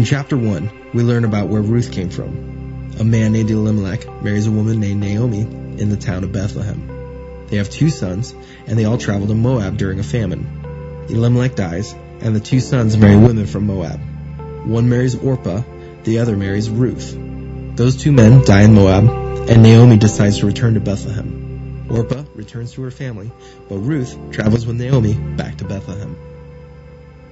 In chapter 1, we learn about where Ruth came from. A man named Elimelech marries a woman named Naomi in the town of Bethlehem. They have two sons, and they all travel to Moab during a famine. Elimelech dies, and the two sons marry women from Moab. One marries Orpah, the other marries Ruth. Those two men die in Moab, and Naomi decides to return to Bethlehem. Orpah returns to her family, but Ruth travels with Naomi back to Bethlehem.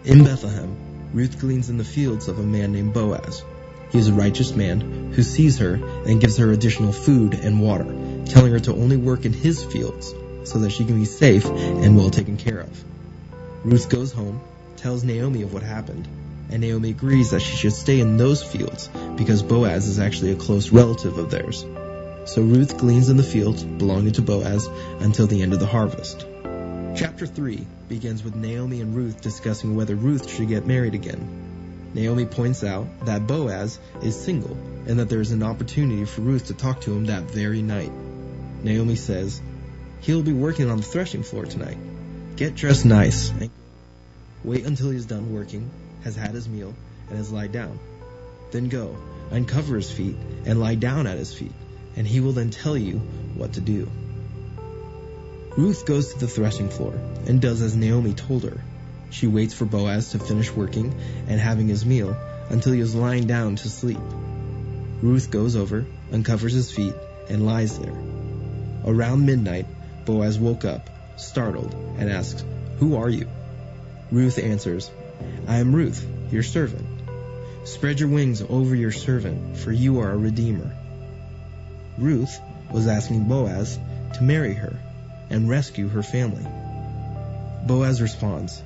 In Bethlehem, Ruth gleans in the fields of a man named Boaz. He is a righteous man who sees her and gives her additional food and water, telling her to only work in his fields so that she can be safe and well taken care of. Ruth goes home, tells Naomi of what happened, and Naomi agrees that she should stay in those fields because Boaz is actually a close relative of theirs. So Ruth gleans in the fields belonging to Boaz until the end of the harvest. Chapter 3 begins with Naomi and Ruth discussing whether Ruth should get married again. Naomi points out that Boaz is single and that there is an opportunity for Ruth to talk to him that very night. Naomi says, He'll be working on the threshing floor tonight. Get dressed nice. Wait until he's done working, has had his meal, and has lied down. Then go, uncover his feet, and lie down at his feet, and he will then tell you what to do. Ruth goes to the threshing floor and does as Naomi told her. She waits for Boaz to finish working and having his meal until he is lying down to sleep. Ruth goes over, uncovers his feet, and lies there. Around midnight, Boaz woke up, startled, and asks, Who are you? Ruth answers, I am Ruth, your servant. Spread your wings over your servant, for you are a redeemer. Ruth was asking Boaz to marry her and rescue her family. Boaz responds,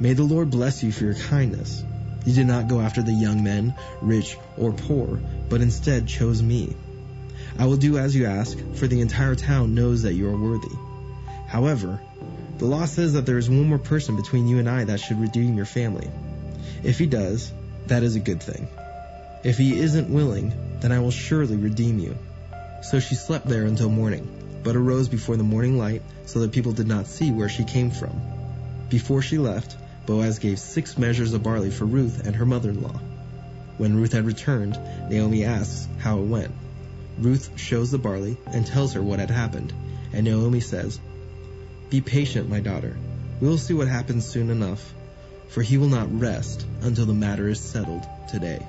May the Lord bless you for your kindness. You did not go after the young men, rich or poor, but instead chose me. I will do as you ask, for the entire town knows that you are worthy. However, the law says that there is one more person between you and I that should redeem your family. If he does, that is a good thing. If he isn't willing, then I will surely redeem you. So she slept there until morning but arose before the morning light, so that people did not see where she came from. Before she left, Boaz gave six measures of barley for Ruth and her mother-in-law. When Ruth had returned, Naomi asks how it went. Ruth shows the barley and tells her what had happened, and Naomi says, Be patient, my daughter. We will see what happens soon enough, for he will not rest until the matter is settled today.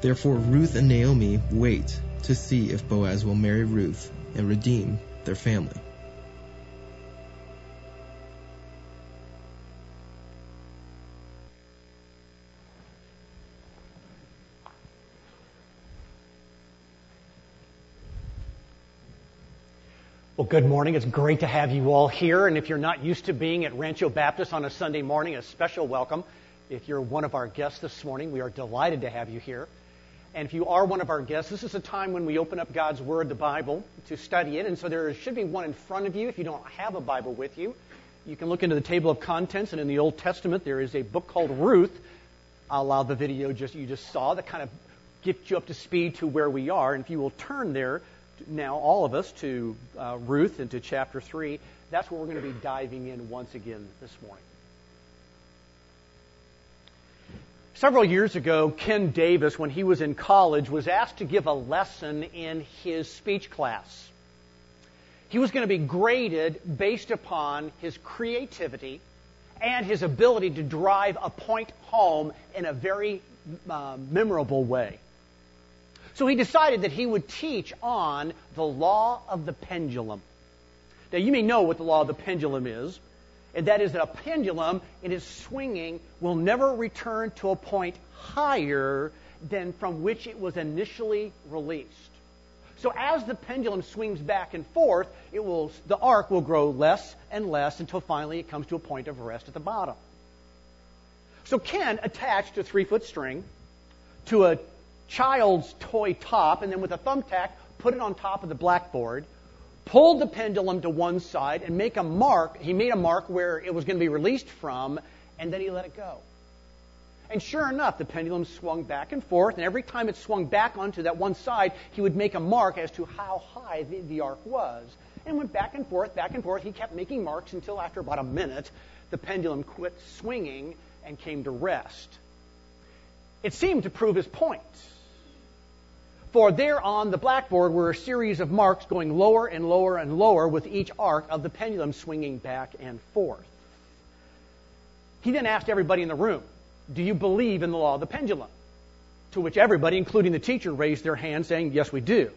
Therefore Ruth and Naomi wait to see if Boaz will marry Ruth and redeem their family. Well, good morning. It's great to have you all here. And if you're not used to being at Rancho Baptist on a Sunday morning, a special welcome. If you're one of our guests this morning, we are delighted to have you here. And if you are one of our guests, this is a time when we open up God's Word, the Bible, to study it. And so there should be one in front of you if you don't have a Bible with you. You can look into the table of contents, and in the Old Testament, there is a book called Ruth. I'll allow the video just you just saw that kind of gets you up to speed to where we are. And if you will turn there now, all of us, to uh, Ruth and to chapter 3, that's where we're going to be diving in once again this morning. Several years ago, Ken Davis, when he was in college, was asked to give a lesson in his speech class. He was going to be graded based upon his creativity and his ability to drive a point home in a very uh, memorable way. So he decided that he would teach on the law of the pendulum. Now, you may know what the law of the pendulum is and that is that a pendulum in its swinging will never return to a point higher than from which it was initially released. So as the pendulum swings back and forth, it will, the arc will grow less and less until finally it comes to a point of rest at the bottom. So Ken attached a three foot string to a child's toy top and then with a thumbtack put it on top of the blackboard pulled the pendulum to one side and make a mark. He made a mark where it was going to be released from, and then he let it go. And sure enough, the pendulum swung back and forth, and every time it swung back onto that one side, he would make a mark as to how high the, the arc was. And went back and forth, back and forth. He kept making marks until after about a minute, the pendulum quit swinging and came to rest. it seemed to prove his point. For there on the blackboard were a series of marks going lower and lower and lower with each arc of the pendulum swinging back and forth. He then asked everybody in the room, Do you believe in the law of the pendulum? To which everybody, including the teacher, raised their hand saying, Yes, we do.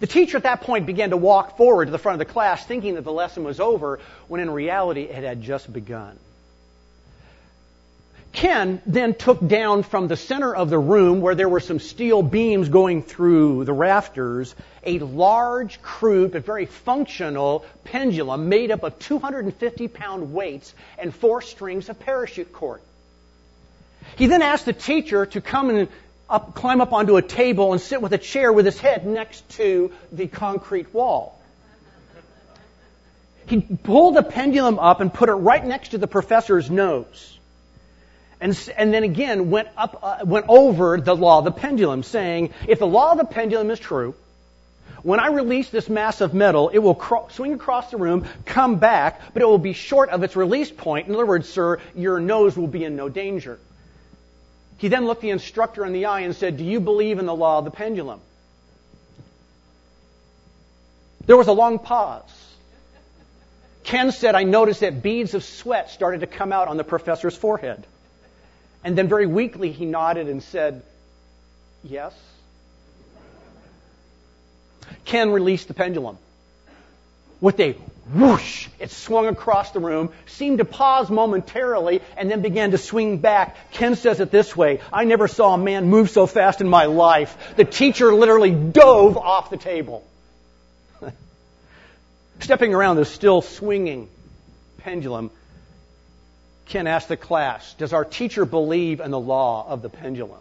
The teacher at that point began to walk forward to the front of the class thinking that the lesson was over when in reality it had just begun. Ken then took down from the center of the room where there were some steel beams going through the rafters a large, crude, but very functional pendulum made up of 250 pound weights and four strings of parachute cord. He then asked the teacher to come and up, climb up onto a table and sit with a chair with his head next to the concrete wall. He pulled the pendulum up and put it right next to the professor's nose and, and then again went up, uh, went over the law of the pendulum, saying, if the law of the pendulum is true, when I release this mass of metal, it will cro- swing across the room, come back, but it will be short of its release point. In other words, sir, your nose will be in no danger. He then looked the instructor in the eye and said, Do you believe in the law of the pendulum? There was a long pause. Ken said, I noticed that beads of sweat started to come out on the professor's forehead. And then very weakly he nodded and said, Yes. Ken released the pendulum. With a whoosh, it swung across the room, seemed to pause momentarily, and then began to swing back. Ken says it this way I never saw a man move so fast in my life. The teacher literally dove off the table. Stepping around the still swinging pendulum, Ken asked the class, Does our teacher believe in the law of the pendulum?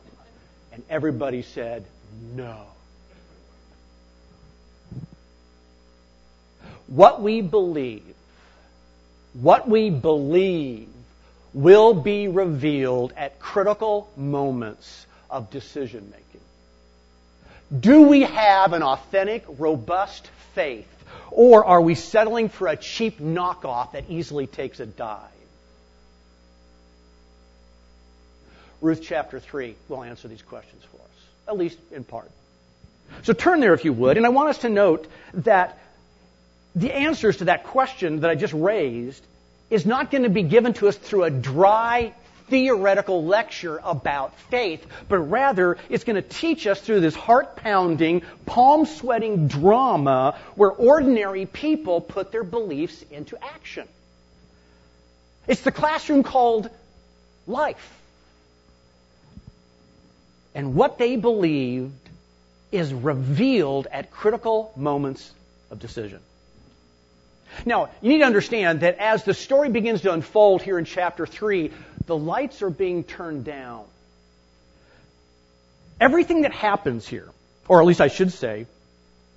And everybody said, No. What we believe, what we believe will be revealed at critical moments of decision making. Do we have an authentic, robust faith, or are we settling for a cheap knockoff that easily takes a dive? Ruth chapter 3 will answer these questions for us, at least in part. So turn there if you would, and I want us to note that the answers to that question that I just raised is not going to be given to us through a dry theoretical lecture about faith, but rather it's going to teach us through this heart pounding, palm sweating drama where ordinary people put their beliefs into action. It's the classroom called life. And what they believed is revealed at critical moments of decision. Now, you need to understand that as the story begins to unfold here in chapter 3, the lights are being turned down. Everything that happens here, or at least I should say,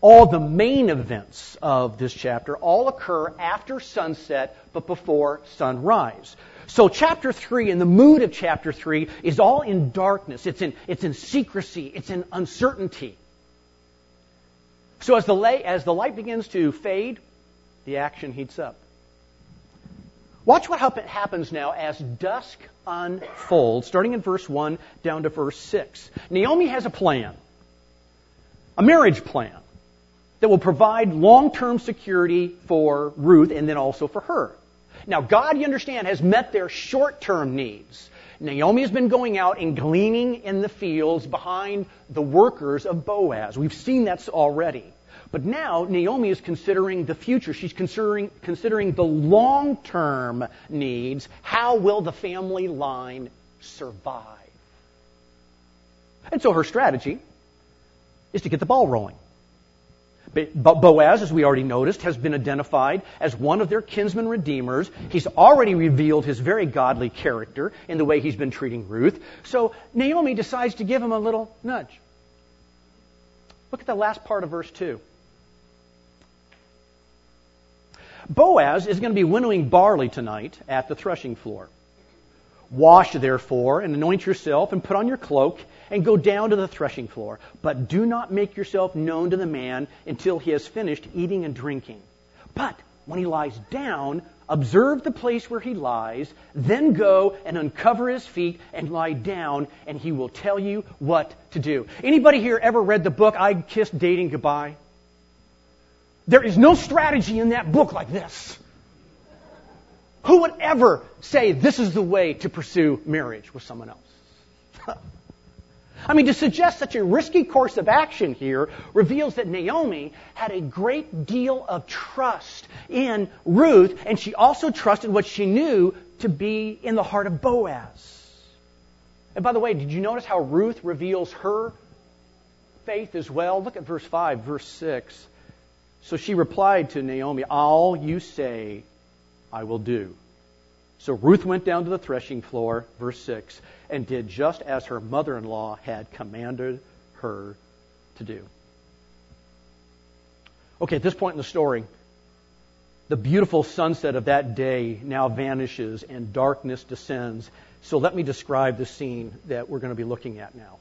all the main events of this chapter all occur after sunset but before sunrise. So chapter 3 and the mood of chapter 3 is all in darkness. It's in, it's in secrecy. It's in uncertainty. So as the, lay, as the light begins to fade, the action heats up. Watch what happens now as dusk unfolds, starting in verse 1 down to verse 6. Naomi has a plan, a marriage plan that will provide long-term security for Ruth and then also for her. Now, God, you understand, has met their short-term needs. Naomi has been going out and gleaning in the fields behind the workers of Boaz. We've seen that already. But now Naomi is considering the future. She's considering, considering the long term needs. How will the family line survive? And so her strategy is to get the ball rolling. Boaz, as we already noticed, has been identified as one of their kinsman redeemers. He's already revealed his very godly character in the way he's been treating Ruth. So Naomi decides to give him a little nudge. Look at the last part of verse 2. Boaz is going to be winnowing barley tonight at the threshing floor. Wash, therefore, and anoint yourself, and put on your cloak, and go down to the threshing floor. But do not make yourself known to the man until he has finished eating and drinking. But when he lies down, observe the place where he lies, then go and uncover his feet and lie down, and he will tell you what to do. Anybody here ever read the book I Kissed Dating Goodbye? There is no strategy in that book like this. Who would ever say this is the way to pursue marriage with someone else? I mean, to suggest such a risky course of action here reveals that Naomi had a great deal of trust in Ruth, and she also trusted what she knew to be in the heart of Boaz. And by the way, did you notice how Ruth reveals her faith as well? Look at verse 5, verse 6. So she replied to Naomi, All you say, I will do. So Ruth went down to the threshing floor, verse 6, and did just as her mother in law had commanded her to do. Okay, at this point in the story, the beautiful sunset of that day now vanishes and darkness descends. So let me describe the scene that we're going to be looking at now.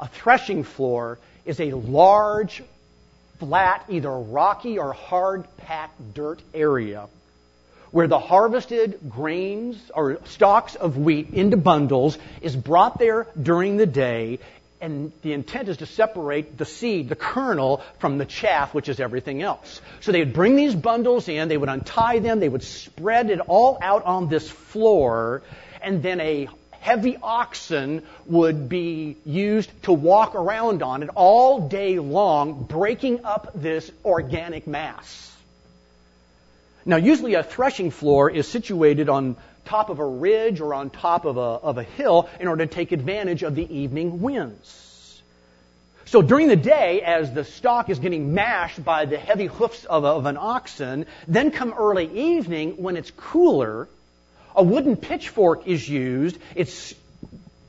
A threshing floor is a large, flat, either rocky or hard packed dirt area where the harvested grains or stalks of wheat into bundles is brought there during the day and the intent is to separate the seed, the kernel, from the chaff, which is everything else. So they would bring these bundles in, they would untie them, they would spread it all out on this floor, and then a heavy oxen would be used to walk around on it all day long, breaking up this organic mass. Now, usually a threshing floor is situated on top of a ridge or on top of a, of a hill in order to take advantage of the evening winds. So during the day, as the stalk is getting mashed by the heavy hoofs of, of an oxen, then come early evening when it's cooler, a wooden pitchfork is used. It's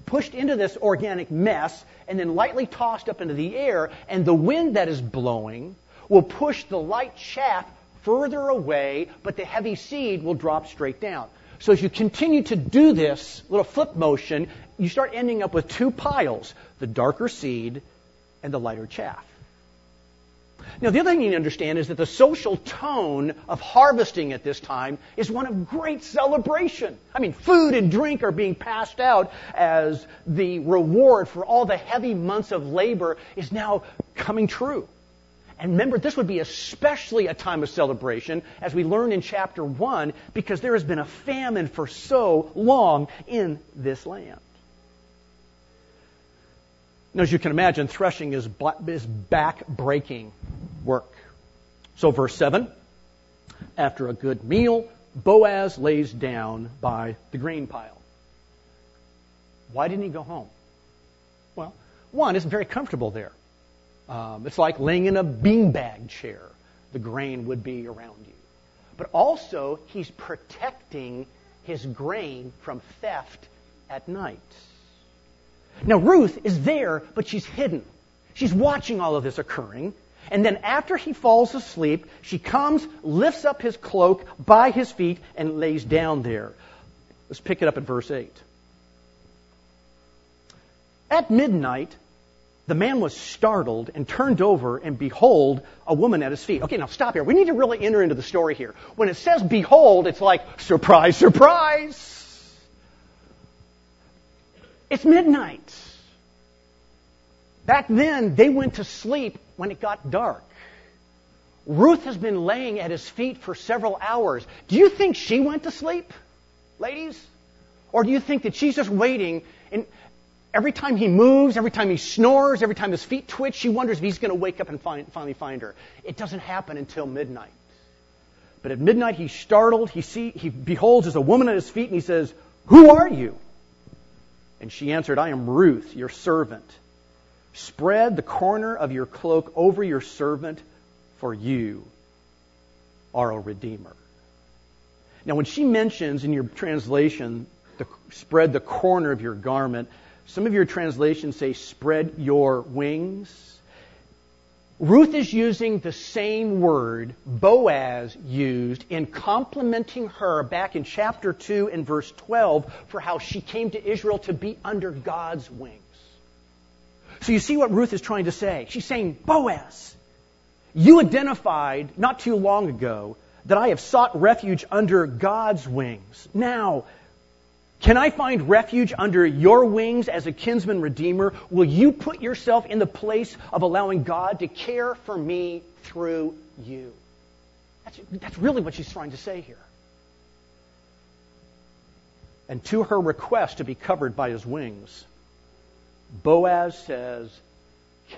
pushed into this organic mess and then lightly tossed up into the air, and the wind that is blowing will push the light chaff further away, but the heavy seed will drop straight down. So as you continue to do this little flip motion, you start ending up with two piles, the darker seed and the lighter chaff. Now, the other thing you need to understand is that the social tone of harvesting at this time is one of great celebration. I mean, food and drink are being passed out as the reward for all the heavy months of labor is now coming true. And remember, this would be especially a time of celebration, as we learn in chapter 1, because there has been a famine for so long in this land. Now, as you can imagine, threshing is, is back-breaking work. So, verse 7 After a good meal, Boaz lays down by the grain pile. Why didn't he go home? Well, one, it's very comfortable there. Um, it's like laying in a beanbag chair. The grain would be around you. But also, he's protecting his grain from theft at night. Now, Ruth is there, but she's hidden. She's watching all of this occurring. And then after he falls asleep, she comes, lifts up his cloak by his feet, and lays down there. Let's pick it up at verse 8. At midnight, the man was startled and turned over, and behold, a woman at his feet. Okay, now stop here. We need to really enter into the story here. When it says behold, it's like, surprise, surprise. It's midnight. Back then, they went to sleep when it got dark. Ruth has been laying at his feet for several hours. Do you think she went to sleep, ladies? Or do you think that she's just waiting and every time he moves, every time he snores, every time his feet twitch, she wonders if he's going to wake up and find, finally find her. It doesn't happen until midnight. But at midnight, he's startled. He, see, he beholds as a woman at his feet, and he says, Who are you? And she answered, I am Ruth, your servant. Spread the corner of your cloak over your servant, for you are a redeemer. Now, when she mentions in your translation, the, spread the corner of your garment, some of your translations say, spread your wings. Ruth is using the same word Boaz used in complimenting her back in chapter 2 and verse 12 for how she came to Israel to be under God's wings. So you see what Ruth is trying to say. She's saying, Boaz, you identified not too long ago that I have sought refuge under God's wings. Now, can I find refuge under your wings as a kinsman redeemer? Will you put yourself in the place of allowing God to care for me through you? That's, that's really what she's trying to say here. And to her request to be covered by his wings, Boaz says,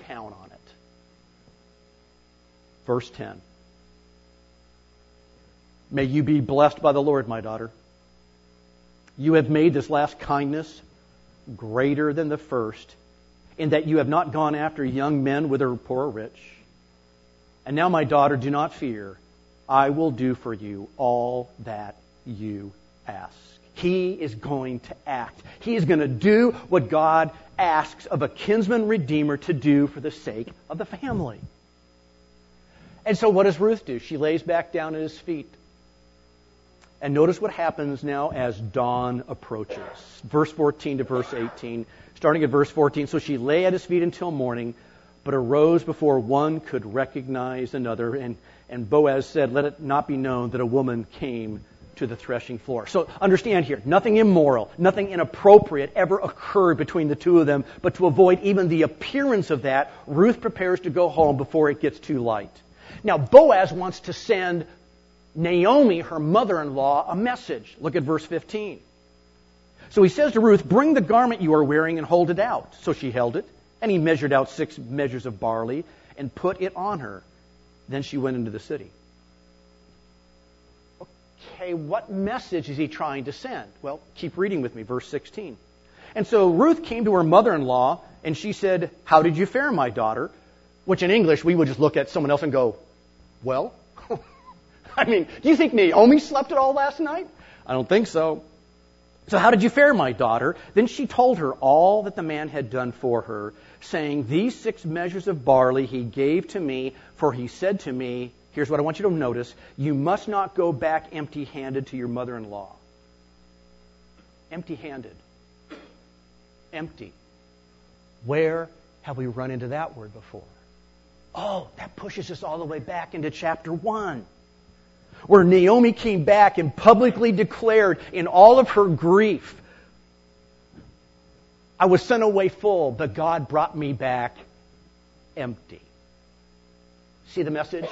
Count on it. Verse 10. May you be blessed by the Lord, my daughter. You have made this last kindness greater than the first, in that you have not gone after young men, whether poor or rich. And now, my daughter, do not fear. I will do for you all that you ask. He is going to act. He is going to do what God asks of a kinsman redeemer to do for the sake of the family. And so, what does Ruth do? She lays back down at his feet. And notice what happens now as dawn approaches. Verse 14 to verse 18. Starting at verse 14. So she lay at his feet until morning, but arose before one could recognize another. And, and Boaz said, Let it not be known that a woman came to the threshing floor. So understand here, nothing immoral, nothing inappropriate ever occurred between the two of them, but to avoid even the appearance of that, Ruth prepares to go home before it gets too light. Now, Boaz wants to send Naomi, her mother in law, a message. Look at verse 15. So he says to Ruth, Bring the garment you are wearing and hold it out. So she held it, and he measured out six measures of barley and put it on her. Then she went into the city. Okay, what message is he trying to send? Well, keep reading with me, verse 16. And so Ruth came to her mother in law, and she said, How did you fare, my daughter? Which in English, we would just look at someone else and go, Well, I mean, do you think Naomi slept at all last night? I don't think so. So how did you fare, my daughter? Then she told her all that the man had done for her, saying, These six measures of barley he gave to me, for he said to me, Here's what I want you to notice. You must not go back empty handed to your mother in law. Empty handed. Empty. Where have we run into that word before? Oh, that pushes us all the way back into chapter 1 where Naomi came back and publicly declared in all of her grief, I was sent away full, but God brought me back empty. See the message?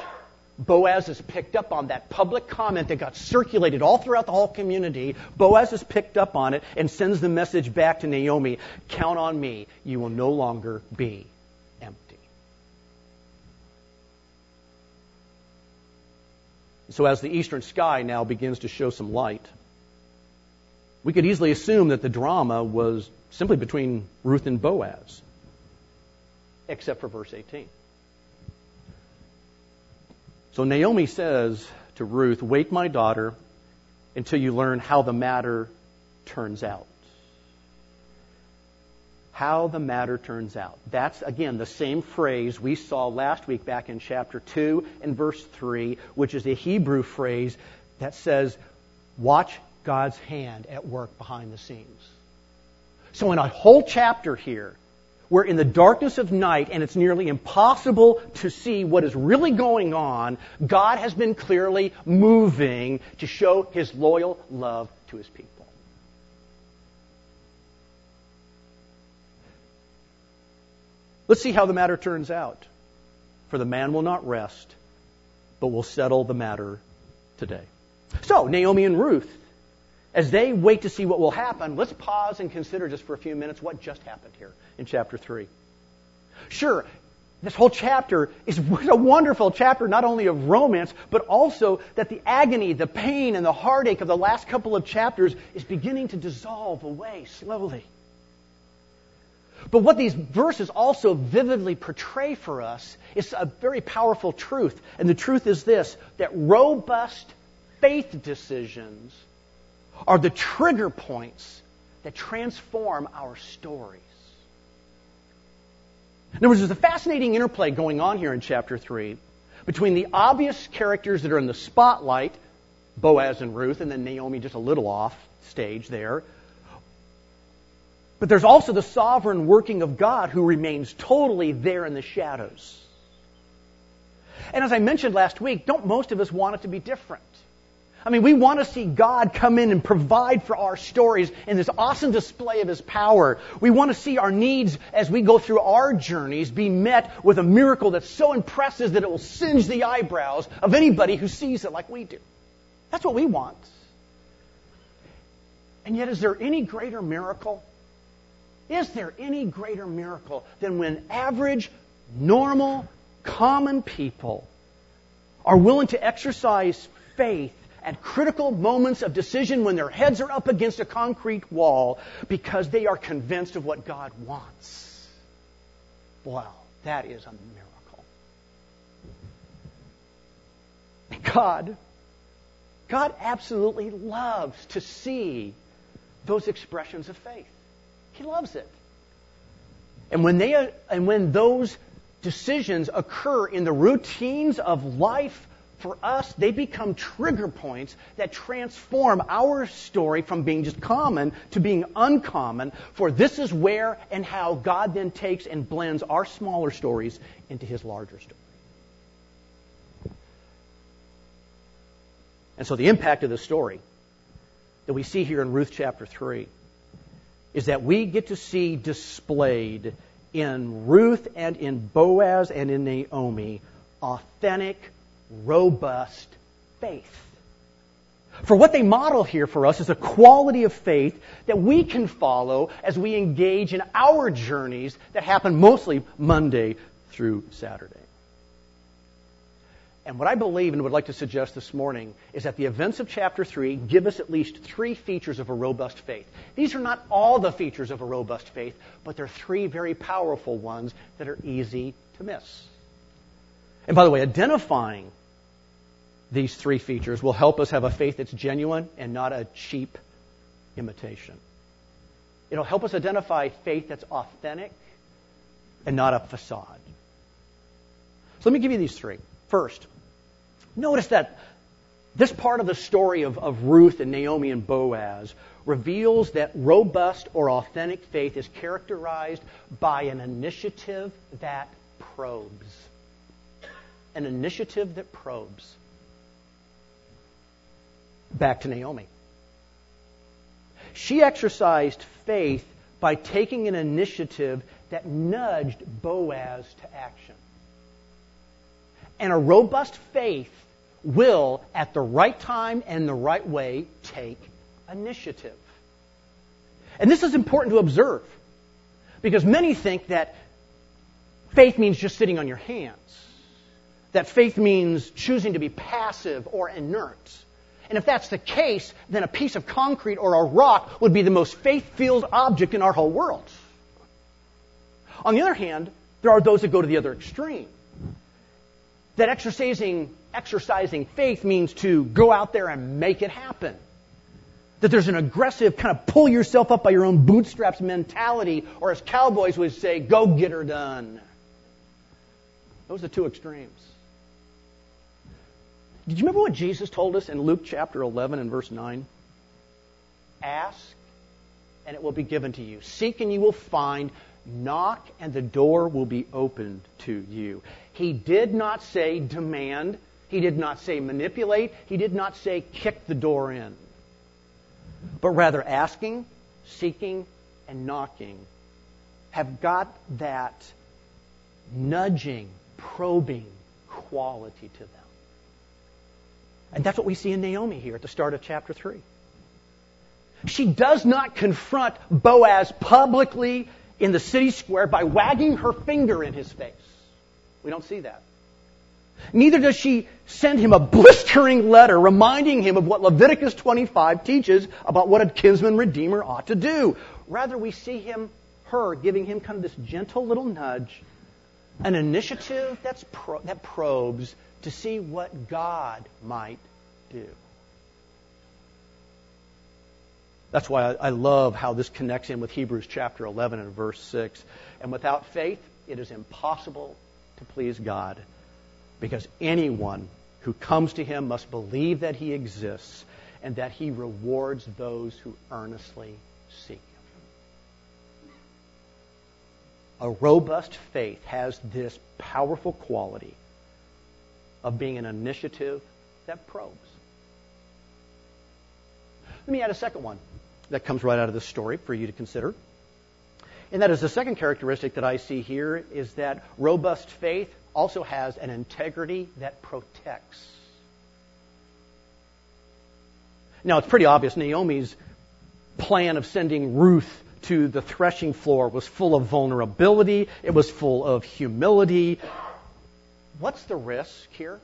Boaz has picked up on that public comment that got circulated all throughout the whole community. Boaz has picked up on it and sends the message back to Naomi Count on me, you will no longer be So as the eastern sky now begins to show some light, we could easily assume that the drama was simply between Ruth and Boaz, except for verse 18. So Naomi says to Ruth, Wait, my daughter, until you learn how the matter turns out how the matter turns out. That's, again, the same phrase we saw last week back in chapter 2 and verse 3, which is a Hebrew phrase that says, watch God's hand at work behind the scenes. So in a whole chapter here, we're in the darkness of night and it's nearly impossible to see what is really going on, God has been clearly moving to show his loyal love to his people. Let's see how the matter turns out. For the man will not rest, but will settle the matter today. So, Naomi and Ruth, as they wait to see what will happen, let's pause and consider just for a few minutes what just happened here in chapter 3. Sure, this whole chapter is a wonderful chapter, not only of romance, but also that the agony, the pain, and the heartache of the last couple of chapters is beginning to dissolve away slowly. But what these verses also vividly portray for us is a very powerful truth. And the truth is this that robust faith decisions are the trigger points that transform our stories. In other words, there's a fascinating interplay going on here in chapter 3 between the obvious characters that are in the spotlight, Boaz and Ruth, and then Naomi just a little off stage there, but there's also the sovereign working of God who remains totally there in the shadows. And as I mentioned last week, don't most of us want it to be different? I mean, we want to see God come in and provide for our stories in this awesome display of His power. We want to see our needs as we go through our journeys be met with a miracle that so impresses that it will singe the eyebrows of anybody who sees it like we do. That's what we want. And yet, is there any greater miracle? Is there any greater miracle than when average, normal, common people are willing to exercise faith at critical moments of decision when their heads are up against a concrete wall because they are convinced of what God wants. Wow, that is a miracle. God, God absolutely loves to see those expressions of faith. He loves it. And when they and when those decisions occur in the routines of life for us, they become trigger points that transform our story from being just common to being uncommon. For this is where and how God then takes and blends our smaller stories into his larger story. And so the impact of the story that we see here in Ruth chapter 3 is that we get to see displayed in Ruth and in Boaz and in Naomi authentic robust faith. For what they model here for us is a quality of faith that we can follow as we engage in our journeys that happen mostly Monday through Saturday. And what I believe and would like to suggest this morning is that the events of chapter 3 give us at least three features of a robust faith. These are not all the features of a robust faith, but they're three very powerful ones that are easy to miss. And by the way, identifying these three features will help us have a faith that's genuine and not a cheap imitation. It'll help us identify faith that's authentic and not a facade. So let me give you these three. First, notice that this part of the story of, of Ruth and Naomi and Boaz reveals that robust or authentic faith is characterized by an initiative that probes an initiative that probes. Back to Naomi. She exercised faith by taking an initiative that nudged Boaz to action. And a robust faith will, at the right time and the right way, take initiative. And this is important to observe because many think that faith means just sitting on your hands that faith means choosing to be passive or inert. And if that's the case, then a piece of concrete or a rock would be the most faith filled object in our whole world. On the other hand, there are those that go to the other extreme. That exercising, exercising faith means to go out there and make it happen. That there's an aggressive kind of pull yourself up by your own bootstraps mentality, or as cowboys would say, go get her done. Those are the two extremes. Did you remember what Jesus told us in Luke chapter 11 and verse 9? Ask and it will be given to you. Seek and you will find. Knock and the door will be opened to you. He did not say demand. He did not say manipulate. He did not say kick the door in. But rather asking, seeking, and knocking have got that nudging, probing quality to them. And that's what we see in Naomi here at the start of chapter 3. She does not confront Boaz publicly in the city square by wagging her finger in his face. We don't see that. Neither does she send him a blistering letter reminding him of what Leviticus 25 teaches about what a kinsman redeemer ought to do. Rather, we see him, her, giving him kind of this gentle little nudge, an initiative that's pro- that probes to see what God might do. That's why I love how this connects in with Hebrews chapter 11 and verse 6. And without faith, it is impossible to please God because anyone who comes to him must believe that he exists and that he rewards those who earnestly seek him. A robust faith has this powerful quality of being an initiative that probes. Let me add a second one that comes right out of this story for you to consider. And that is the second characteristic that I see here is that robust faith also has an integrity that protects. Now, it's pretty obvious Naomi's plan of sending Ruth to the threshing floor was full of vulnerability, it was full of humility. What's the risk here?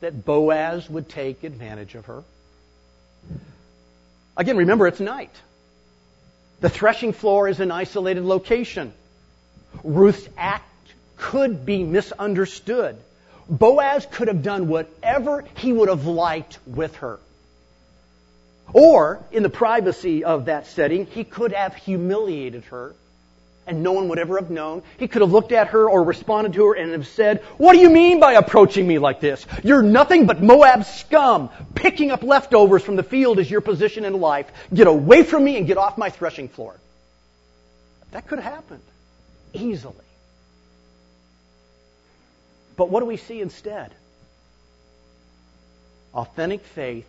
That Boaz would take advantage of her. Again, remember, it's night. The threshing floor is an isolated location. Ruth's act could be misunderstood. Boaz could have done whatever he would have liked with her. Or, in the privacy of that setting, he could have humiliated her and no one would ever have known. He could have looked at her or responded to her and have said, What do you mean by approaching me like this? You're nothing but Moab scum. Picking up leftovers from the field is your position in life. Get away from me and get off my threshing floor. That could have happened easily. But what do we see instead? Authentic faith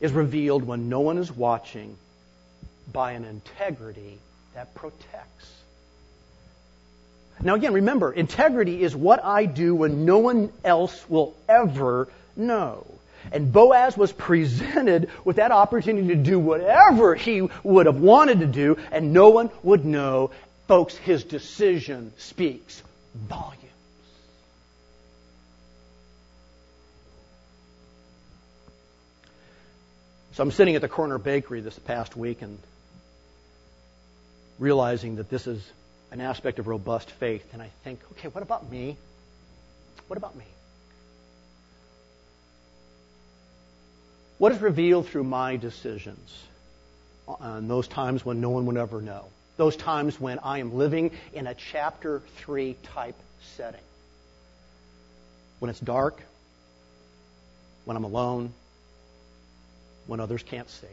is revealed when no one is watching by an integrity that protects. Now, again, remember, integrity is what I do when no one else will ever know. And Boaz was presented with that opportunity to do whatever he would have wanted to do, and no one would know. Folks, his decision speaks volumes. So I'm sitting at the corner bakery this past week, and realizing that this is an aspect of robust faith. And I think, okay, what about me? What about me? What is revealed through my decisions on those times when no one would ever know? Those times when I am living in a chapter 3 type setting. When it's dark, when I'm alone, when others can't see.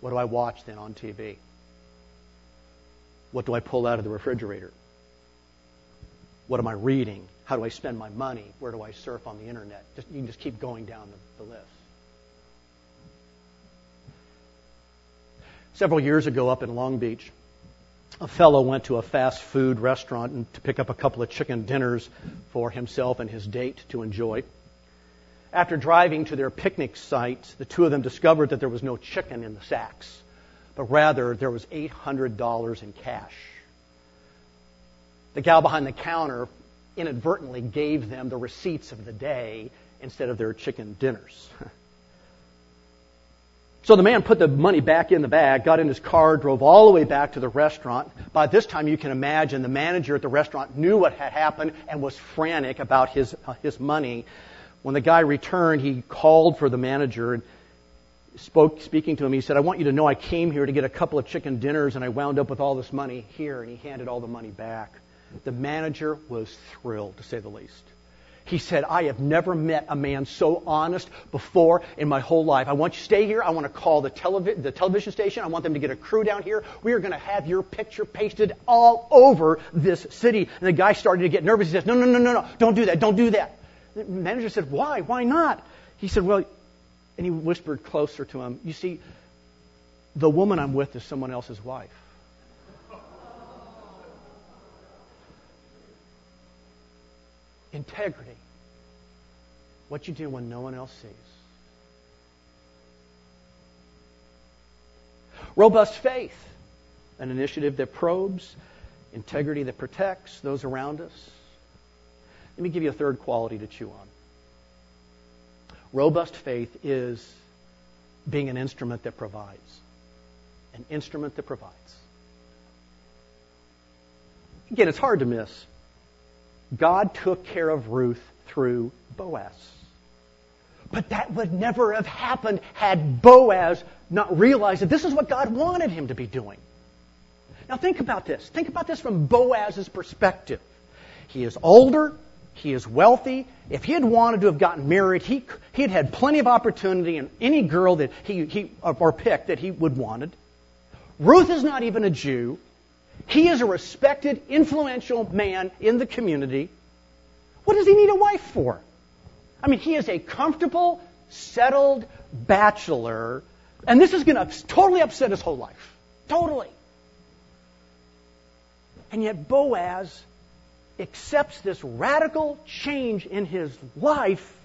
What do I watch then on TV? What do I pull out of the refrigerator? What am I reading? How do I spend my money? Where do I surf on the internet? Just, you can just keep going down the, the list. Several years ago up in Long Beach, a fellow went to a fast food restaurant to pick up a couple of chicken dinners for himself and his date to enjoy. After driving to their picnic site, the two of them discovered that there was no chicken in the sacks, but rather there was $800 in cash. The gal behind the counter inadvertently gave them the receipts of the day instead of their chicken dinners. So the man put the money back in the bag, got in his car, drove all the way back to the restaurant. By this time, you can imagine the manager at the restaurant knew what had happened and was frantic about his, uh, his money. When the guy returned, he called for the manager and spoke, speaking to him. He said, I want you to know I came here to get a couple of chicken dinners and I wound up with all this money here. And he handed all the money back. The manager was thrilled, to say the least. He said, I have never met a man so honest before in my whole life. I want you to stay here. I want to call the, televi- the television station. I want them to get a crew down here. We are going to have your picture pasted all over this city. And the guy started to get nervous. He says, No, no, no, no, no. Don't do that. Don't do that. The manager said, Why? Why not? He said, Well, and he whispered closer to him, You see, the woman I'm with is someone else's wife. Integrity. What you do when no one else sees. Robust faith. An initiative that probes, integrity that protects those around us. Let me give you a third quality to chew on. Robust faith is being an instrument that provides. An instrument that provides. Again, it's hard to miss. God took care of Ruth through Boaz. But that would never have happened had Boaz not realized that this is what God wanted him to be doing. Now think about this. Think about this from Boaz's perspective. He is older. He is wealthy. If he had wanted to have gotten married, he, he had had plenty of opportunity and any girl that he, he or picked that he would wanted. Ruth is not even a Jew. He is a respected, influential man in the community. What does he need a wife for? I mean, he is a comfortable, settled bachelor, and this is going to totally upset his whole life. Totally. And yet Boaz accepts this radical change in his life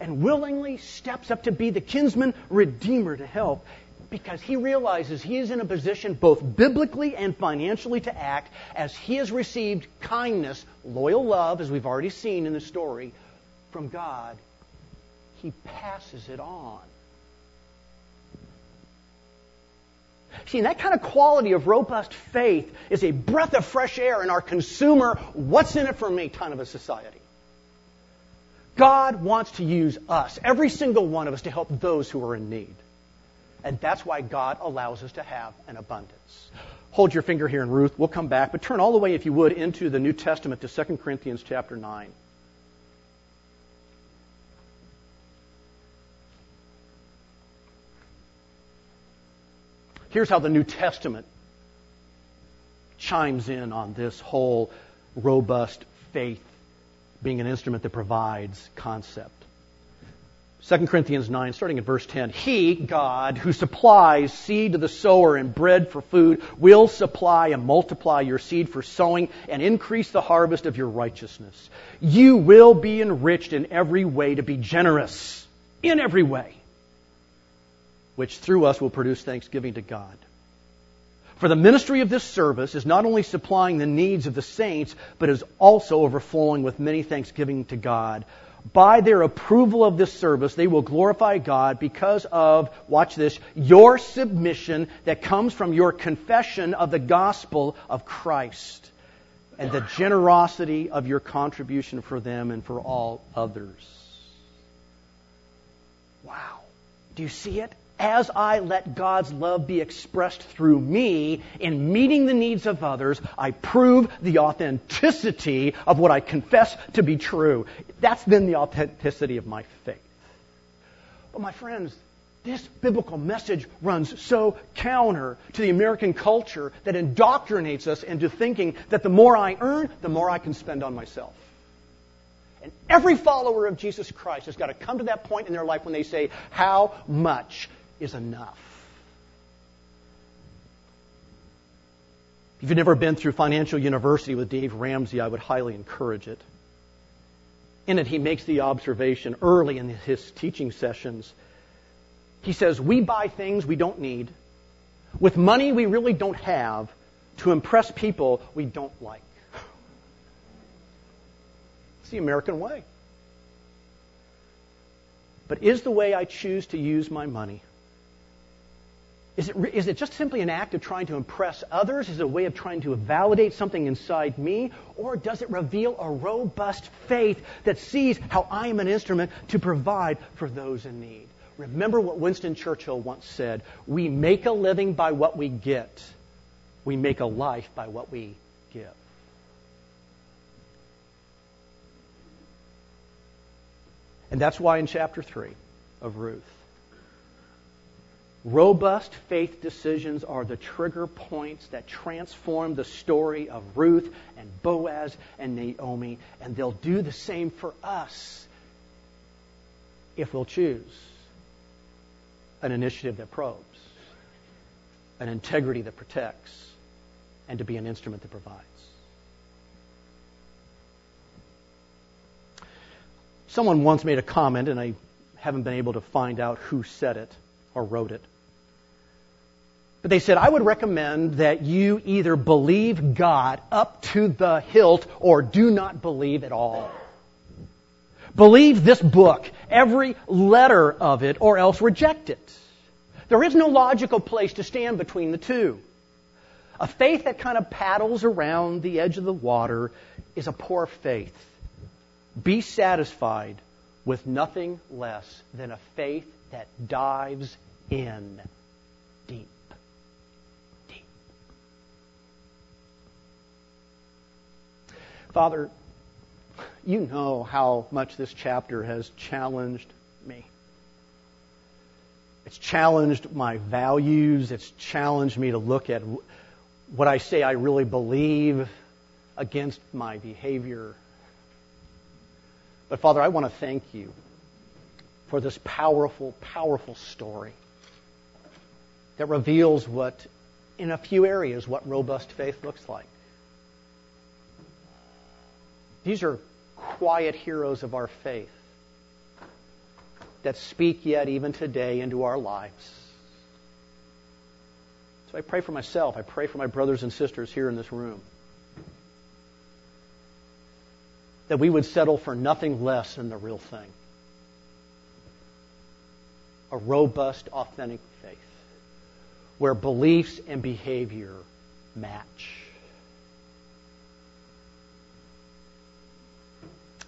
and willingly steps up to be the kinsman redeemer to help because he realizes he is in a position both biblically and financially to act as he has received kindness, loyal love, as we've already seen in the story, from God. He passes it on. See, that kind of quality of robust faith is a breath of fresh air in our consumer, what's in it for me kind of a society. God wants to use us, every single one of us, to help those who are in need. And that's why God allows us to have an abundance. Hold your finger here in Ruth. We'll come back, but turn all the way, if you would, into the New Testament to 2 Corinthians chapter 9. Here's how the New Testament chimes in on this whole robust faith being an instrument that provides concept. 2 Corinthians 9, starting at verse 10. He, God, who supplies seed to the sower and bread for food, will supply and multiply your seed for sowing and increase the harvest of your righteousness. You will be enriched in every way to be generous, in every way, which through us will produce thanksgiving to God. For the ministry of this service is not only supplying the needs of the saints, but is also overflowing with many thanksgiving to God by their approval of this service, they will glorify God because of, watch this, your submission that comes from your confession of the gospel of Christ and the generosity of your contribution for them and for all others. Wow. Do you see it? As I let God's love be expressed through me in meeting the needs of others, I prove the authenticity of what I confess to be true. That's then the authenticity of my faith. But my friends, this biblical message runs so counter to the American culture that indoctrinates us into thinking that the more I earn, the more I can spend on myself. And every follower of Jesus Christ has got to come to that point in their life when they say, How much is enough. If you've never been through Financial University with Dave Ramsey, I would highly encourage it. In it, he makes the observation early in his teaching sessions. He says, We buy things we don't need with money we really don't have to impress people we don't like. It's the American way. But is the way I choose to use my money is it, is it just simply an act of trying to impress others? Is it a way of trying to validate something inside me? Or does it reveal a robust faith that sees how I am an instrument to provide for those in need? Remember what Winston Churchill once said We make a living by what we get, we make a life by what we give. And that's why in chapter 3 of Ruth, Robust faith decisions are the trigger points that transform the story of Ruth and Boaz and Naomi, and they'll do the same for us if we'll choose an initiative that probes, an integrity that protects, and to be an instrument that provides. Someone once made a comment, and I haven't been able to find out who said it or wrote it. But they said, I would recommend that you either believe God up to the hilt or do not believe at all. Believe this book, every letter of it, or else reject it. There is no logical place to stand between the two. A faith that kind of paddles around the edge of the water is a poor faith. Be satisfied with nothing less than a faith that dives in deep. Father, you know how much this chapter has challenged me. It's challenged my values. It's challenged me to look at what I say I really believe against my behavior. But Father, I want to thank you for this powerful, powerful story that reveals what, in a few areas, what robust faith looks like. These are quiet heroes of our faith that speak yet even today into our lives. So I pray for myself. I pray for my brothers and sisters here in this room. That we would settle for nothing less than the real thing a robust, authentic faith where beliefs and behavior match.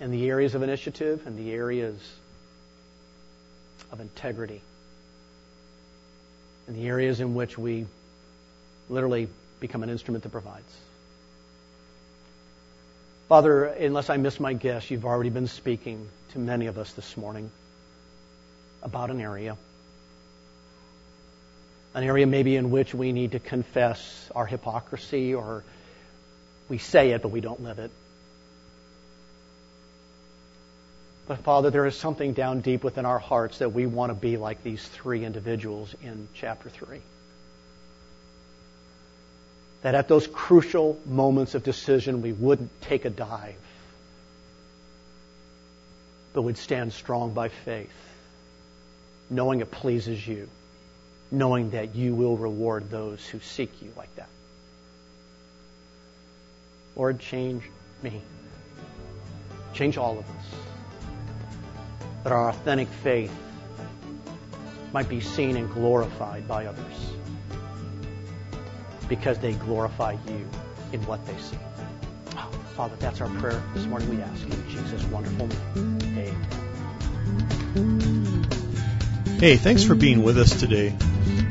In the areas of initiative and the areas of integrity, in the areas in which we literally become an instrument that provides. Father, unless I miss my guess, you've already been speaking to many of us this morning about an area. An area maybe in which we need to confess our hypocrisy or we say it but we don't live it. But Father, there is something down deep within our hearts that we want to be like these three individuals in chapter 3 that at those crucial moments of decision, we wouldn't take a dive, but would stand strong by faith, knowing it pleases you, knowing that you will reward those who seek you like that. Lord, change me. Change all of us. That our authentic faith might be seen and glorified by others because they glorify you in what they see. Oh, Father, that's our prayer this morning. We ask you in Jesus' wonderful name. Amen. Hey, thanks for being with us today.